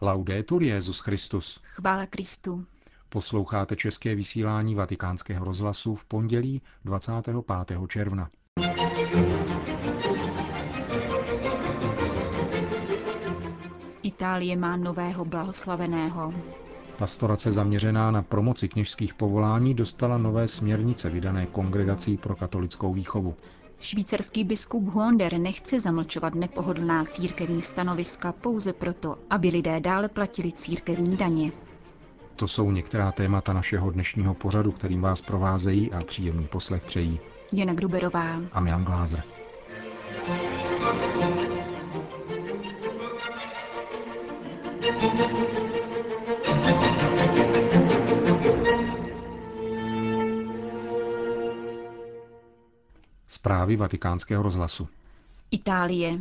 Laudetur Jezus Christus. Chvála Kristu. Posloucháte české vysílání Vatikánského rozhlasu v pondělí 25. června. Itálie má nového blahoslaveného. Pastorace zaměřená na promoci kněžských povolání dostala nové směrnice vydané Kongregací pro katolickou výchovu. Švýcarský biskup Huonder nechce zamlčovat nepohodlná církevní stanoviska pouze proto, aby lidé dále platili církevní daně. To jsou některá témata našeho dnešního pořadu, kterým vás provázejí a příjemný poslech přejí Jana Gruberová a Milan Glázer. Zprávy vatikánského rozhlasu. Itálie.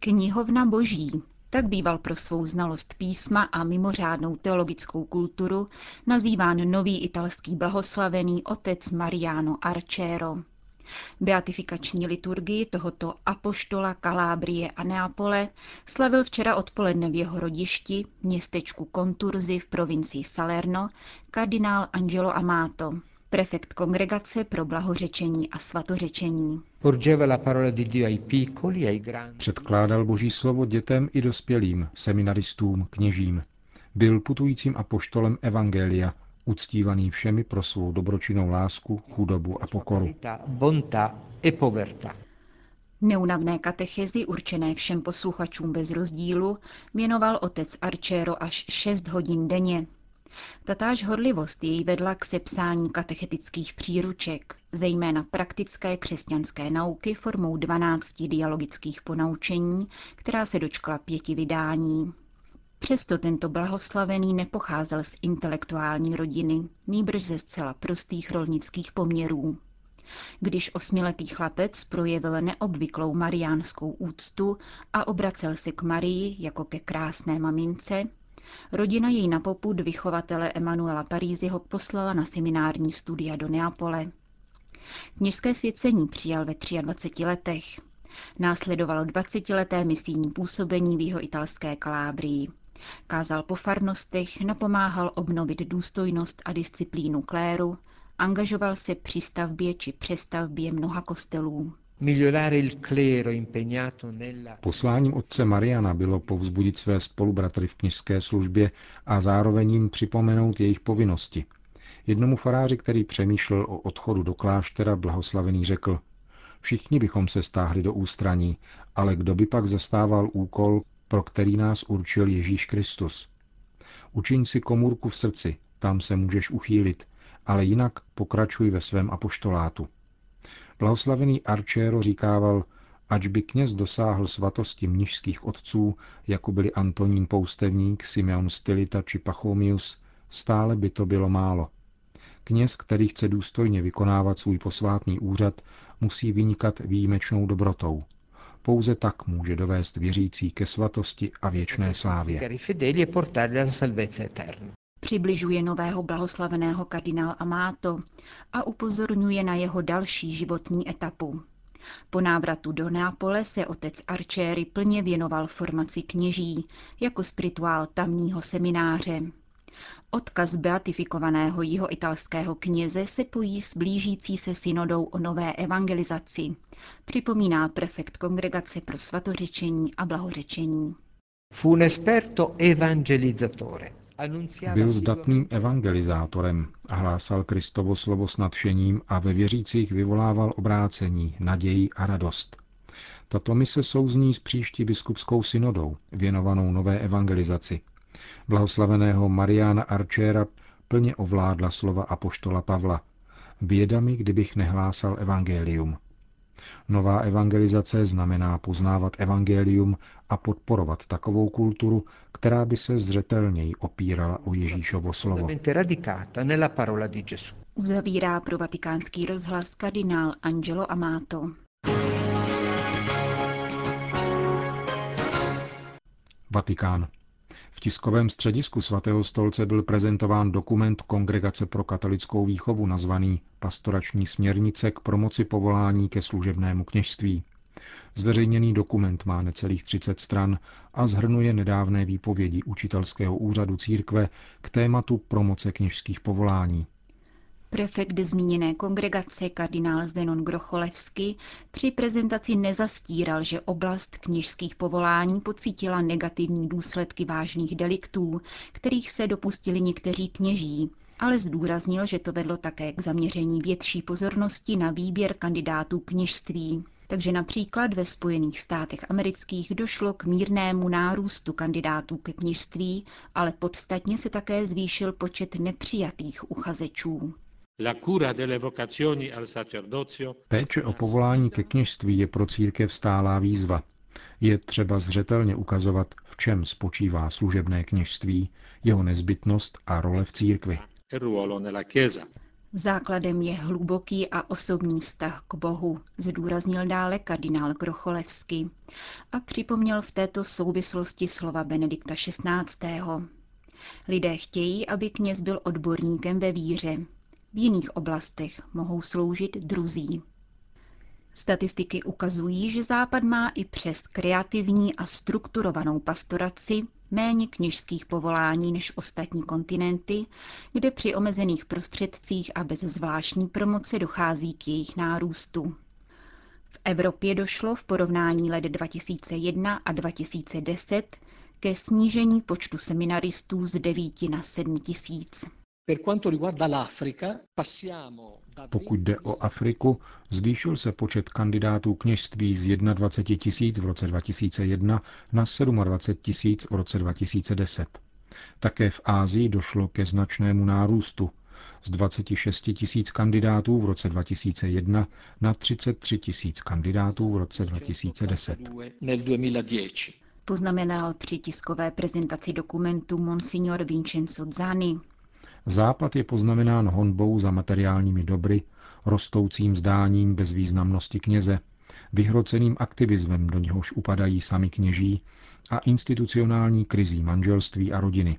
Knihovna boží. Tak býval pro svou znalost písma a mimořádnou teologickou kulturu nazýván nový italský blahoslavený otec Mariano Archero. Beatifikační liturgii tohoto apoštola Kalábrie a Neapole slavil včera odpoledne v jeho rodišti, městečku Konturzy v provincii Salerno, kardinál Angelo Amato, prefekt kongregace pro blahořečení a svatořečení. Předkládal boží slovo dětem i dospělým, seminaristům, kněžím. Byl putujícím apoštolem Evangelia, uctívaný všemi pro svou dobročinnou lásku, chudobu a pokoru. Neunavné katechezi určené všem posluchačům bez rozdílu věnoval otec Archero až 6 hodin denně. Tatáž horlivost jej vedla k sepsání katechetických příruček, zejména praktické křesťanské nauky formou 12 dialogických ponaučení, která se dočkala pěti vydání. Přesto tento blahoslavený nepocházel z intelektuální rodiny, nýbrž ze zcela prostých rolnických poměrů. Když osmiletý chlapec projevil neobvyklou mariánskou úctu a obracel se k Marii jako ke krásné mamince, rodina jej na popud vychovatele Emanuela Paríziho poslala na seminární studia do Neapole. Kněžské svěcení přijal ve 23 letech. Následovalo 20-leté misijní působení v jeho italské Kalábrii. Kázal po farnostech, napomáhal obnovit důstojnost a disciplínu kléru, angažoval se při stavbě či přestavbě mnoha kostelů. Posláním otce Mariana bylo povzbudit své spolubratry v knižské službě a zároveň jim připomenout jejich povinnosti. Jednomu faráři, který přemýšlel o odchodu do kláštera, blahoslavený řekl, všichni bychom se stáhli do ústraní, ale kdo by pak zastával úkol, pro který nás určil Ježíš Kristus. Učiň si komůrku v srdci, tam se můžeš uchýlit, ale jinak pokračuj ve svém apoštolátu. Blahoslavený Arčero říkával, ač by kněz dosáhl svatosti mnižských otců, jako byli Antonín Poustevník, Simeon Stylita či Pachomius, stále by to bylo málo. Kněz, který chce důstojně vykonávat svůj posvátný úřad, musí vynikat výjimečnou dobrotou. Pouze tak může dovést věřící ke svatosti a věčné slávě. Přibližuje nového blahoslaveného kardinál Amato a upozorňuje na jeho další životní etapu. Po návratu do Neapole se otec Arčéry plně věnoval formaci kněží jako spirituál tamního semináře. Odkaz beatifikovaného jeho italského kněze se pojí s blížící se synodou o nové evangelizaci, připomíná prefekt Kongregace pro svatořečení a blahořečení. Fu un esperto evangelizzatore. Byl zdatným evangelizátorem a hlásal Kristovo slovo s nadšením a ve věřících vyvolával obrácení, naději a radost. Tato mise souzní s příští biskupskou synodou, věnovanou nové evangelizaci. Blahoslaveného Mariana Arčera plně ovládla slova apoštola Pavla. Bědami, kdybych nehlásal evangelium. Nová evangelizace znamená poznávat evangelium a podporovat takovou kulturu, která by se zřetelněji opírala o Ježíšovo slovo. Uzavírá pro vatikánský rozhlas kardinál Angelo Amato. Vatikán. V tiskovém středisku svatého stolce byl prezentován dokument Kongregace pro katolickou výchovu nazvaný Pastorační směrnice k promoci povolání ke služebnému kněžství. Zveřejněný dokument má necelých 30 stran a zhrnuje nedávné výpovědi učitelského úřadu církve k tématu promoce kněžských povolání. Prefekt zmíněné kongregace kardinál Zenon Grocholevsky při prezentaci nezastíral, že oblast kněžských povolání pocítila negativní důsledky vážných deliktů, kterých se dopustili někteří kněží, ale zdůraznil, že to vedlo také k zaměření větší pozornosti na výběr kandidátů kněžství. Takže například ve Spojených státech amerických došlo k mírnému nárůstu kandidátů ke kněžství, ale podstatně se také zvýšil počet nepřijatých uchazečů. Péče o povolání ke kněžství je pro církev stálá výzva. Je třeba zřetelně ukazovat, v čem spočívá služebné kněžství, jeho nezbytnost a role v církvi. Základem je hluboký a osobní vztah k Bohu, zdůraznil dále kardinál Krocholevský a připomněl v této souvislosti slova Benedikta XVI. Lidé chtějí, aby kněz byl odborníkem ve víře. V jiných oblastech mohou sloužit druzí. Statistiky ukazují, že Západ má i přes kreativní a strukturovanou pastoraci méně kněžských povolání než ostatní kontinenty, kde při omezených prostředcích a bez zvláštní promoce dochází k jejich nárůstu. V Evropě došlo v porovnání let 2001 a 2010 ke snížení počtu seminaristů z 9 na 7 tisíc. Pokud jde o Afriku, zvýšil se počet kandidátů kněžství z 21 tisíc v roce 2001 na 27 tisíc v roce 2010. Také v Ázii došlo ke značnému nárůstu z 26 tisíc kandidátů v roce 2001 na 33 tisíc kandidátů v roce 2010. Poznamenal při tiskové prezentaci dokumentu Monsignor Vincenzo Zani. Západ je poznamenán honbou za materiálními dobry, rostoucím zdáním bezvýznamnosti kněze, vyhroceným aktivismem, do něhož upadají sami kněží, a institucionální krizí manželství a rodiny.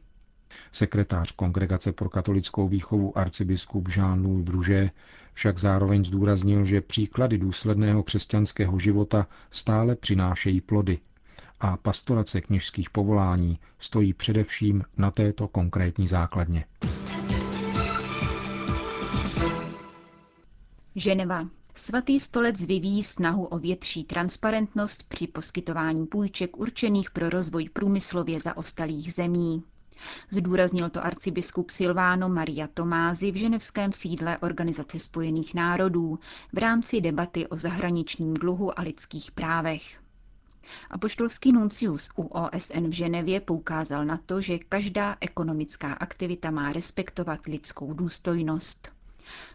Sekretář Kongregace pro katolickou výchovu arcibiskup Jean-Louis Bruget však zároveň zdůraznil, že příklady důsledného křesťanského života stále přinášejí plody a pastorace kněžských povolání stojí především na této konkrétní základně. Ženeva. Svatý stolec vyvíjí snahu o větší transparentnost při poskytování půjček určených pro rozvoj průmyslově zaostalých zemí. Zdůraznil to arcibiskup Silváno Maria Tomázy v ženevském sídle Organizace spojených národů v rámci debaty o zahraničním dluhu a lidských právech. Apoštolský nuncius u OSN v Ženevě poukázal na to, že každá ekonomická aktivita má respektovat lidskou důstojnost.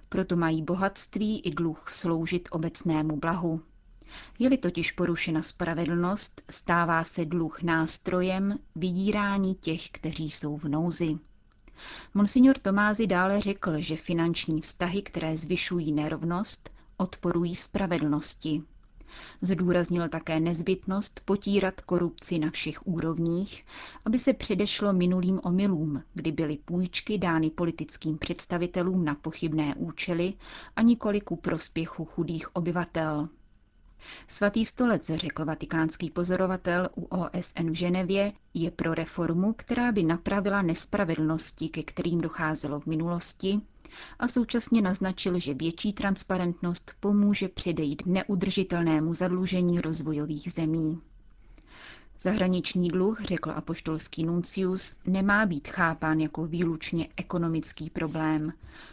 Proto mají bohatství i dluh sloužit obecnému blahu. Je-li totiž porušena spravedlnost, stává se dluh nástrojem vydírání těch, kteří jsou v nouzi. Monsignor Tomázy dále řekl, že finanční vztahy, které zvyšují nerovnost, odporují spravedlnosti. Zdůraznil také nezbytnost potírat korupci na všech úrovních, aby se předešlo minulým omylům, kdy byly půjčky dány politickým představitelům na pochybné účely a nikoli ku prospěchu chudých obyvatel. Svatý stolec, řekl vatikánský pozorovatel u OSN v Ženevě, je pro reformu, která by napravila nespravedlnosti, ke kterým docházelo v minulosti, a současně naznačil, že větší transparentnost pomůže předejít neudržitelnému zadlužení rozvojových zemí. Zahraniční dluh, řekl apoštolský nuncius, nemá být chápán jako výlučně ekonomický problém,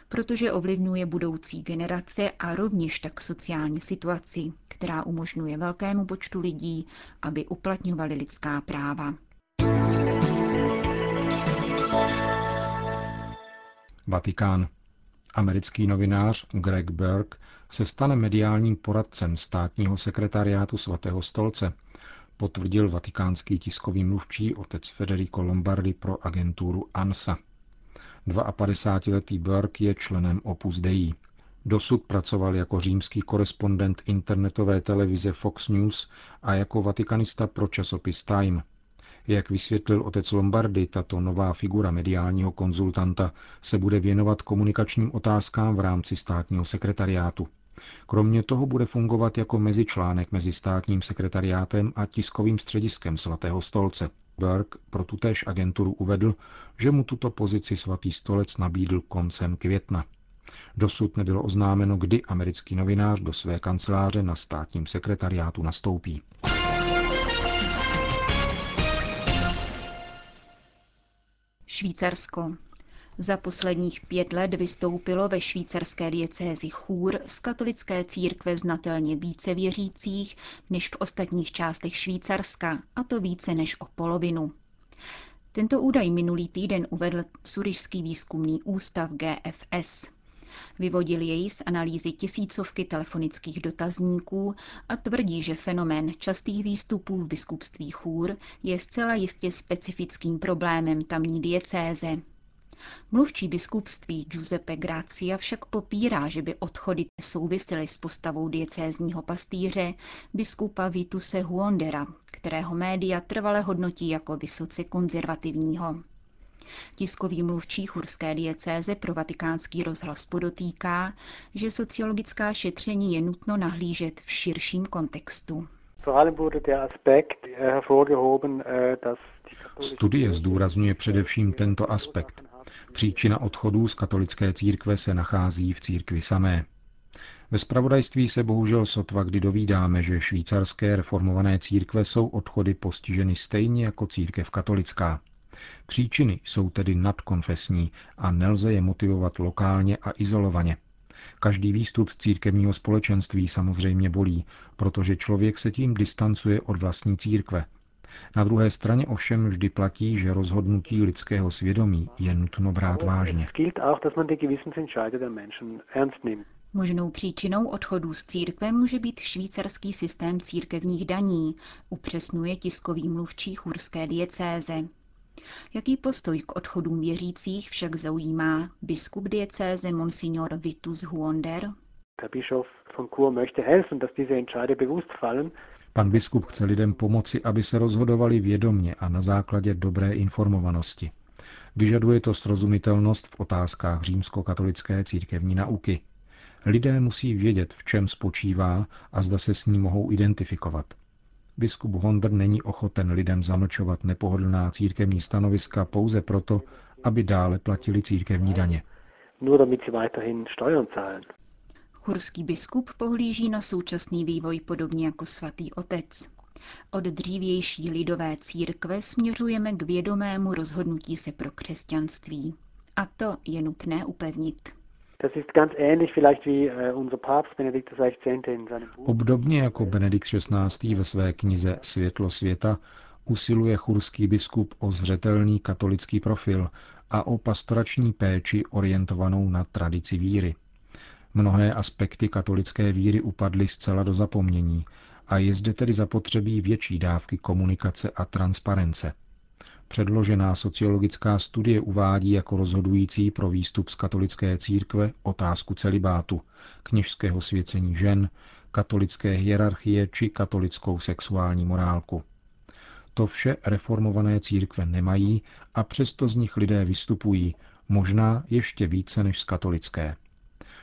protože ovlivňuje budoucí generace a rovněž tak sociální situaci, která umožňuje velkému počtu lidí, aby uplatňovali lidská práva. Vatikán. Americký novinář Greg Burke se stane mediálním poradcem státního sekretariátu svatého stolce, potvrdil vatikánský tiskový mluvčí otec Federico Lombardi pro agenturu ANSA. 52-letý Burke je členem Opus Dei. Dosud pracoval jako římský korespondent internetové televize Fox News a jako vatikanista pro časopis Time – jak vysvětlil otec Lombardy, tato nová figura mediálního konzultanta se bude věnovat komunikačním otázkám v rámci státního sekretariátu. Kromě toho bude fungovat jako mezičlánek mezi státním sekretariátem a tiskovým střediskem svatého stolce. Berg pro tutéž agenturu uvedl, že mu tuto pozici svatý stolec nabídl koncem května. Dosud nebylo oznámeno, kdy americký novinář do své kanceláře na státním sekretariátu nastoupí. Švýcarsko. Za posledních pět let vystoupilo ve švýcarské diecézi Chůr z katolické církve znatelně více věřících než v ostatních částech Švýcarska, a to více než o polovinu. Tento údaj minulý týden uvedl Surišský výzkumný ústav GFS. Vyvodil jej z analýzy tisícovky telefonických dotazníků a tvrdí, že fenomén častých výstupů v biskupství chůr je zcela jistě specifickým problémem tamní diecéze. Mluvčí biskupství Giuseppe Grazia však popírá, že by odchody souvisely s postavou diecézního pastýře biskupa Vituse Huondera, kterého média trvale hodnotí jako vysoce konzervativního. Tiskový mluvčí churské diecéze pro vatikánský rozhlas podotýká, že sociologická šetření je nutno nahlížet v širším kontextu. Studie zdůrazňuje především tento aspekt. Příčina odchodů z katolické církve se nachází v církvi samé. Ve spravodajství se bohužel sotva kdy dovídáme, že švýcarské reformované církve jsou odchody postiženy stejně jako církev katolická. Příčiny jsou tedy nadkonfesní a nelze je motivovat lokálně a izolovaně. Každý výstup z církevního společenství samozřejmě bolí, protože člověk se tím distancuje od vlastní církve. Na druhé straně ovšem vždy platí, že rozhodnutí lidského svědomí je nutno brát vážně. Možnou příčinou odchodů z církve může být švýcarský systém církevních daní, upřesnuje tiskový mluvčí churské diecéze. Jaký postoj k odchodům věřících však zaujímá biskup diecéze Monsignor Vitus Huonder? Pan biskup chce lidem pomoci, aby se rozhodovali vědomně a na základě dobré informovanosti. Vyžaduje to srozumitelnost v otázkách římskokatolické církevní nauky. Lidé musí vědět, v čem spočívá a zda se s ní mohou identifikovat. Biskup Honder není ochoten lidem zamlčovat nepohodlná církevní stanoviska pouze proto, aby dále platili církevní daně. Churský biskup pohlíží na současný vývoj podobně jako svatý otec. Od dřívější lidové církve směřujeme k vědomému rozhodnutí se pro křesťanství. A to je nutné upevnit. Äh, Obdobně jako Benedikt XVI. ve své knize Světlo světa usiluje churský biskup o zřetelný katolický profil a o pastorační péči orientovanou na tradici víry. Mnohé aspekty katolické víry upadly zcela do zapomnění a je zde tedy zapotřebí větší dávky komunikace a transparence – Předložená sociologická studie uvádí jako rozhodující pro výstup z katolické církve otázku celibátu, kněžského svěcení žen, katolické hierarchie či katolickou sexuální morálku. To vše reformované církve nemají a přesto z nich lidé vystupují, možná ještě více než z katolické.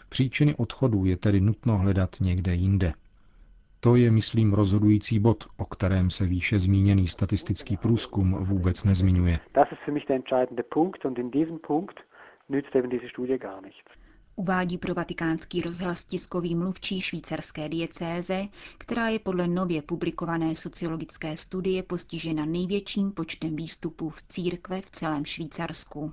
Příčiny odchodů je tedy nutno hledat někde jinde – to je, myslím, rozhodující bod, o kterém se výše zmíněný statistický průzkum vůbec nezmiňuje. Uvádí pro vatikánský rozhlas tiskový mluvčí švýcarské diecéze, která je podle nově publikované sociologické studie postižena největším počtem výstupů z církve v celém Švýcarsku.